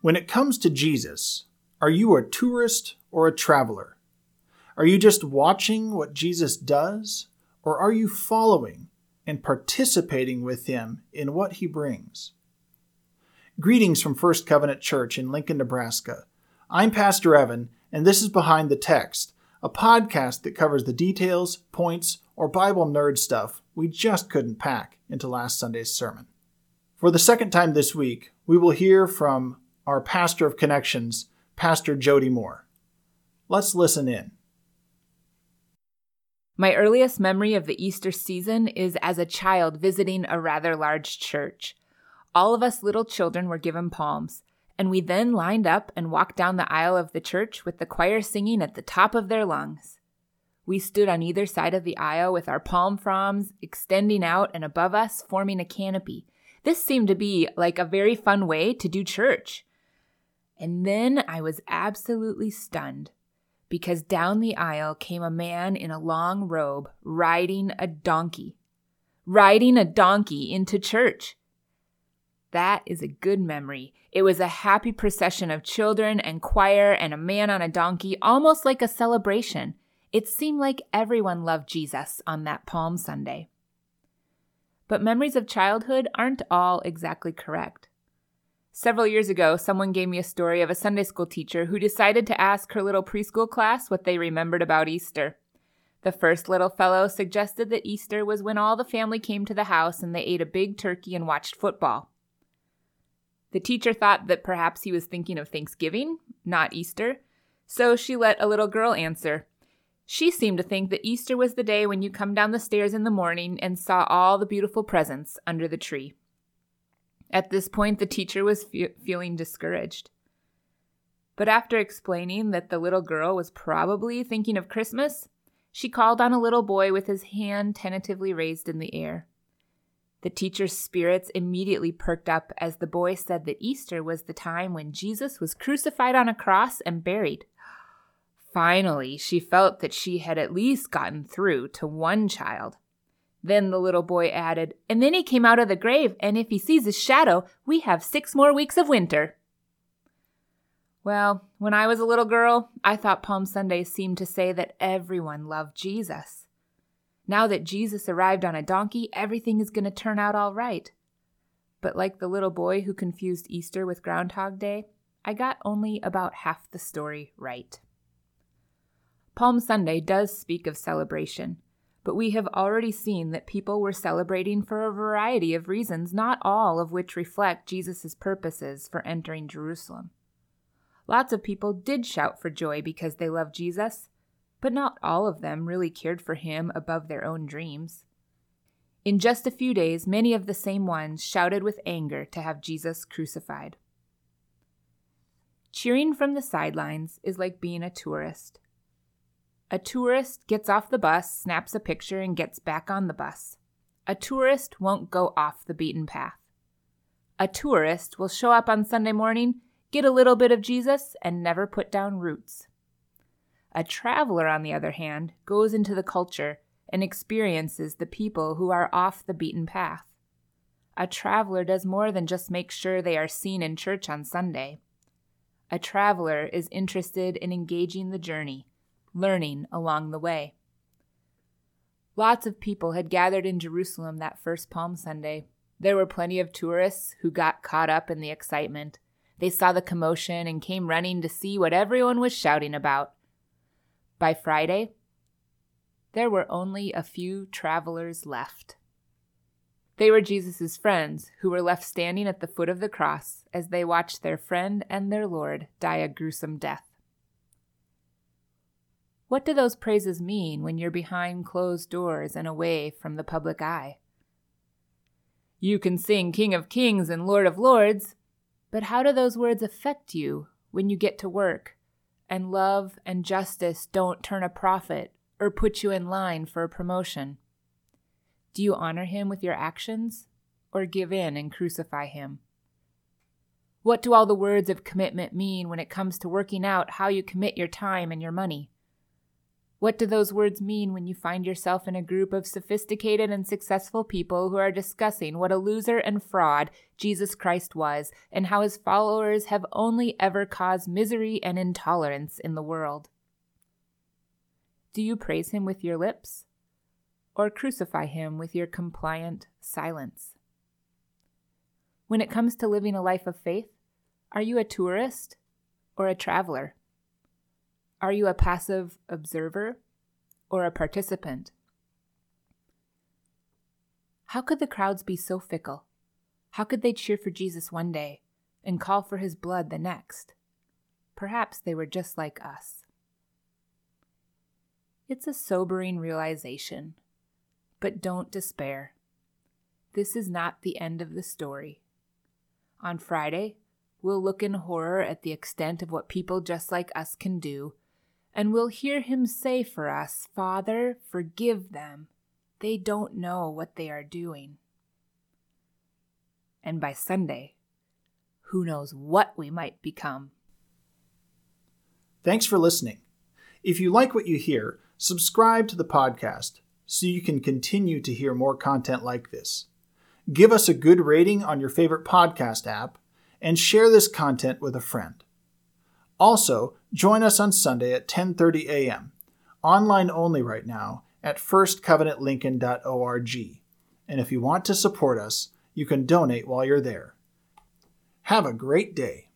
When it comes to Jesus, are you a tourist or a traveler? Are you just watching what Jesus does, or are you following and participating with him in what he brings? Greetings from First Covenant Church in Lincoln, Nebraska. I'm Pastor Evan, and this is Behind the Text, a podcast that covers the details, points, or Bible nerd stuff we just couldn't pack into last Sunday's sermon. For the second time this week, we will hear from our pastor of connections, Pastor Jody Moore. Let's listen in. My earliest memory of the Easter season is as a child visiting a rather large church. All of us little children were given palms, and we then lined up and walked down the aisle of the church with the choir singing at the top of their lungs. We stood on either side of the aisle with our palm fronds extending out and above us, forming a canopy. This seemed to be like a very fun way to do church. And then I was absolutely stunned because down the aisle came a man in a long robe riding a donkey. Riding a donkey into church. That is a good memory. It was a happy procession of children and choir and a man on a donkey, almost like a celebration. It seemed like everyone loved Jesus on that Palm Sunday. But memories of childhood aren't all exactly correct. Several years ago, someone gave me a story of a Sunday school teacher who decided to ask her little preschool class what they remembered about Easter. The first little fellow suggested that Easter was when all the family came to the house and they ate a big turkey and watched football. The teacher thought that perhaps he was thinking of Thanksgiving, not Easter, so she let a little girl answer. She seemed to think that Easter was the day when you come down the stairs in the morning and saw all the beautiful presents under the tree. At this point, the teacher was fe- feeling discouraged. But after explaining that the little girl was probably thinking of Christmas, she called on a little boy with his hand tentatively raised in the air. The teacher's spirits immediately perked up as the boy said that Easter was the time when Jesus was crucified on a cross and buried. Finally, she felt that she had at least gotten through to one child. Then the little boy added, And then he came out of the grave, and if he sees his shadow, we have six more weeks of winter. Well, when I was a little girl, I thought Palm Sunday seemed to say that everyone loved Jesus. Now that Jesus arrived on a donkey, everything is going to turn out all right. But like the little boy who confused Easter with Groundhog Day, I got only about half the story right. Palm Sunday does speak of celebration, but we have already seen that people were celebrating for a variety of reasons, not all of which reflect Jesus' purposes for entering Jerusalem. Lots of people did shout for joy because they loved Jesus, but not all of them really cared for him above their own dreams. In just a few days, many of the same ones shouted with anger to have Jesus crucified. Cheering from the sidelines is like being a tourist. A tourist gets off the bus, snaps a picture, and gets back on the bus. A tourist won't go off the beaten path. A tourist will show up on Sunday morning, get a little bit of Jesus, and never put down roots. A traveler, on the other hand, goes into the culture and experiences the people who are off the beaten path. A traveler does more than just make sure they are seen in church on Sunday. A traveler is interested in engaging the journey learning along the way. Lots of people had gathered in Jerusalem that first Palm Sunday. There were plenty of tourists who got caught up in the excitement. They saw the commotion and came running to see what everyone was shouting about. By Friday, there were only a few travelers left. They were Jesus' friends who were left standing at the foot of the cross as they watched their friend and their Lord die a gruesome death. What do those praises mean when you're behind closed doors and away from the public eye? You can sing King of Kings and Lord of Lords, but how do those words affect you when you get to work and love and justice don't turn a profit or put you in line for a promotion? Do you honor him with your actions or give in and crucify him? What do all the words of commitment mean when it comes to working out how you commit your time and your money? What do those words mean when you find yourself in a group of sophisticated and successful people who are discussing what a loser and fraud Jesus Christ was and how his followers have only ever caused misery and intolerance in the world? Do you praise him with your lips or crucify him with your compliant silence? When it comes to living a life of faith, are you a tourist or a traveler? Are you a passive observer or a participant? How could the crowds be so fickle? How could they cheer for Jesus one day and call for his blood the next? Perhaps they were just like us. It's a sobering realization, but don't despair. This is not the end of the story. On Friday, we'll look in horror at the extent of what people just like us can do and we'll hear him say for us, Father, forgive them. They don't know what they are doing. And by Sunday, who knows what we might become. Thanks for listening. If you like what you hear, subscribe to the podcast so you can continue to hear more content like this. Give us a good rating on your favorite podcast app and share this content with a friend. Also, join us on Sunday at 10:30 a.m. Online only right now at firstcovenantlincoln.org. And if you want to support us, you can donate while you're there. Have a great day.